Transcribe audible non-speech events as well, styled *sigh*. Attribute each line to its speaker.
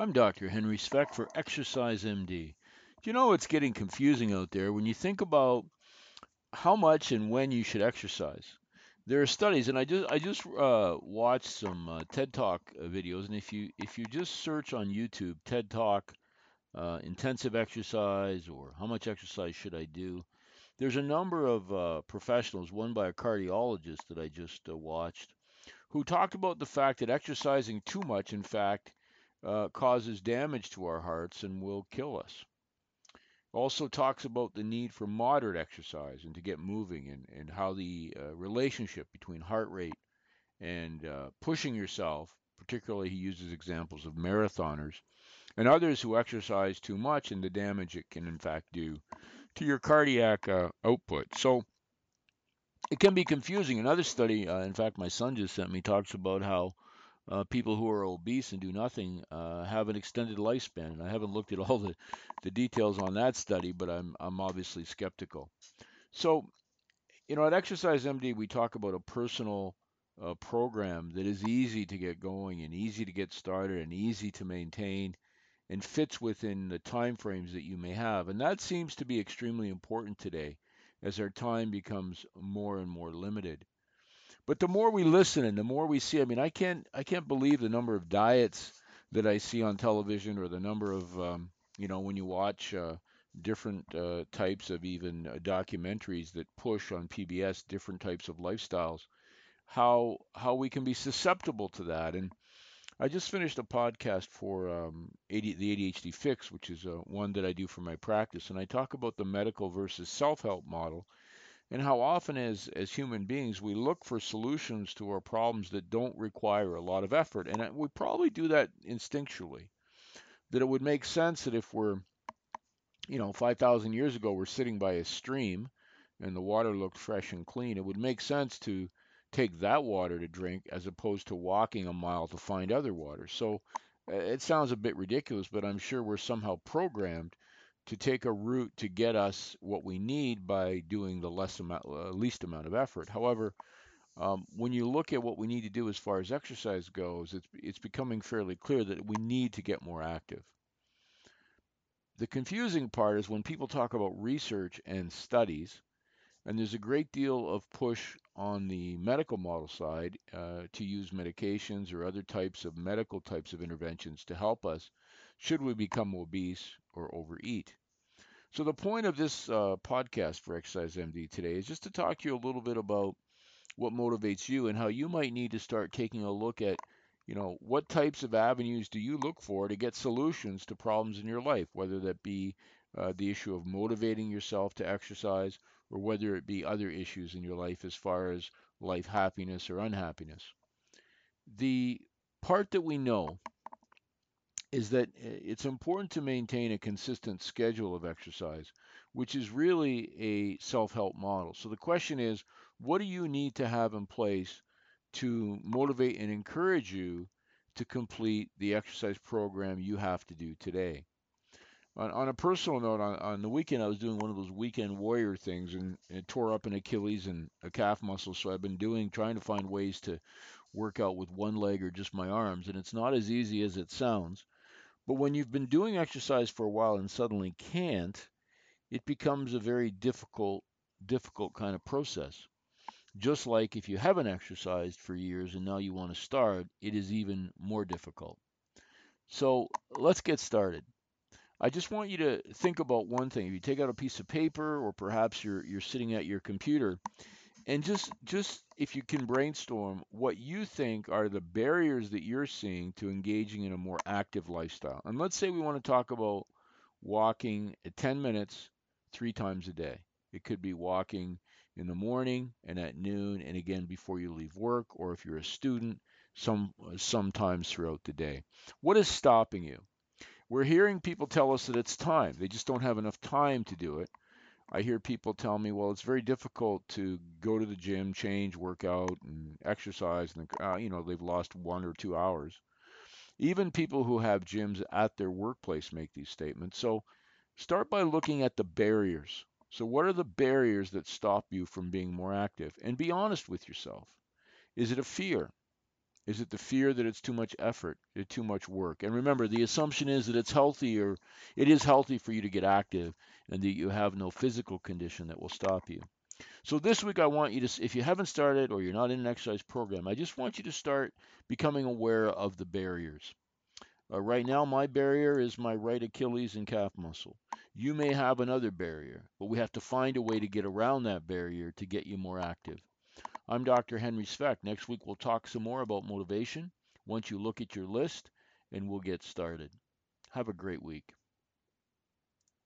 Speaker 1: I'm Dr. Henry Svec for Exercise MD. Do you know it's getting confusing out there when you think about how much and when you should exercise? There are studies, and I just I just uh, watched some uh, TED Talk uh, videos, and if you if you just search on YouTube TED Talk uh, intensive exercise or how much exercise should I do, there's a number of uh, professionals, one by a cardiologist that I just uh, watched, who talked about the fact that exercising too much, in fact, uh, causes damage to our hearts and will kill us. Also talks about the need for moderate exercise and to get moving and, and how the uh, relationship between heart rate and uh, pushing yourself, particularly he uses examples of marathoners and others who exercise too much and the damage it can in fact do to your cardiac uh, output. So it can be confusing. Another study, uh, in fact, my son just sent me, talks about how uh, people who are obese and do nothing uh, have an extended lifespan. And I haven't looked at *laughs* all the, the details on that study, but I'm, I'm obviously skeptical. So, you know, at Exercise MD, we talk about a personal uh, program that is easy to get going and easy to get started and easy to maintain and fits within the time frames that you may have. And that seems to be extremely important today as our time becomes more and more limited. But the more we listen and the more we see, I mean, I can't I can't believe the number of diets that I see on television or the number of um, you know when you watch uh, different uh, types of even uh, documentaries that push on PBS different types of lifestyles, how how we can be susceptible to that. And I just finished a podcast for um, AD, the ADHD Fix, which is uh, one that I do for my practice, and I talk about the medical versus self-help model and how often as as human beings we look for solutions to our problems that don't require a lot of effort. And we probably do that instinctually. That it would make sense that if we're you know 5000 years ago we're sitting by a stream and the water looked fresh and clean it would make sense to take that water to drink as opposed to walking a mile to find other water. So uh, it sounds a bit ridiculous but i'm sure we're somehow programmed to take a route to get us what we need by doing the less amount, uh, least amount of effort. However, um, when you look at what we need to do as far as exercise goes, it's it's becoming fairly clear that we need to get more active. The confusing part is when people talk about research and studies, and there's a great deal of push on the medical model side uh, to use medications or other types of medical types of interventions to help us should we become obese or overeat. So the point of this uh, podcast for Exercise MD today is just to talk to you a little bit about what motivates you and how you might need to start taking a look at, you know, what types of avenues do you look for to get solutions to problems in your life, whether that be uh, the issue of motivating yourself to exercise or whether it be other issues in your life as far as life happiness or unhappiness. The part that we know is that eh, it's important to maintain a consistent schedule of exercise, which is really a self help model. So the question is what do you need to have in place to motivate and encourage you to complete the exercise program you have to do today? On, on a personal note, on, on, the weekend, I was doing one of those weekend warrior things and it tore up an Achilles and a calf muscle. So I've been doing, trying to find ways to work out with one leg or just my arms. And it's not as easy as it sounds. But when you've been doing exercise for a while and suddenly can't, it becomes a very difficult, difficult kind of process. Just like if you haven't exercised for years and now you want to start, it is even more difficult. So let's get started. I just want you to think about one thing. If you take out a piece of paper or perhaps you're you're sitting at your computer and just just if you can brainstorm what you think are the barriers that you're seeing to engaging in a more active lifestyle. And let's say we want to talk about walking at 10 minutes three times a day. It could be walking in the morning and at noon and again before you leave work or if you're a student some sometimes throughout the day. What is stopping you? We're hearing people tell us that it's time. They just don't have enough time to do it. I hear people tell me, well, it's very difficult to go to the gym, change, work out, and exercise, and uh, you know they've lost one or two hours. Even people who have gyms at their workplace make these statements. So start by looking at the barriers. So what are the barriers that stop you from being more active? And be honest with yourself. Is it a fear? Is it the fear that it's too much effort, too much work? And remember, the assumption is that it's healthy or it is healthy for you to get active and that you have no physical condition that will stop you. So this week I want you to if you haven't started or you're not in an exercise program, I just want you to start becoming aware of the barriers. Uh, right now, my barrier is my right Achilles and calf muscle. You may have another barrier, but we have to find a way to get around that barrier to get you more active. I'm Dr. Henry Svec. Next week, we'll talk some more about motivation once you look at your list, and we'll get started. Have a great week.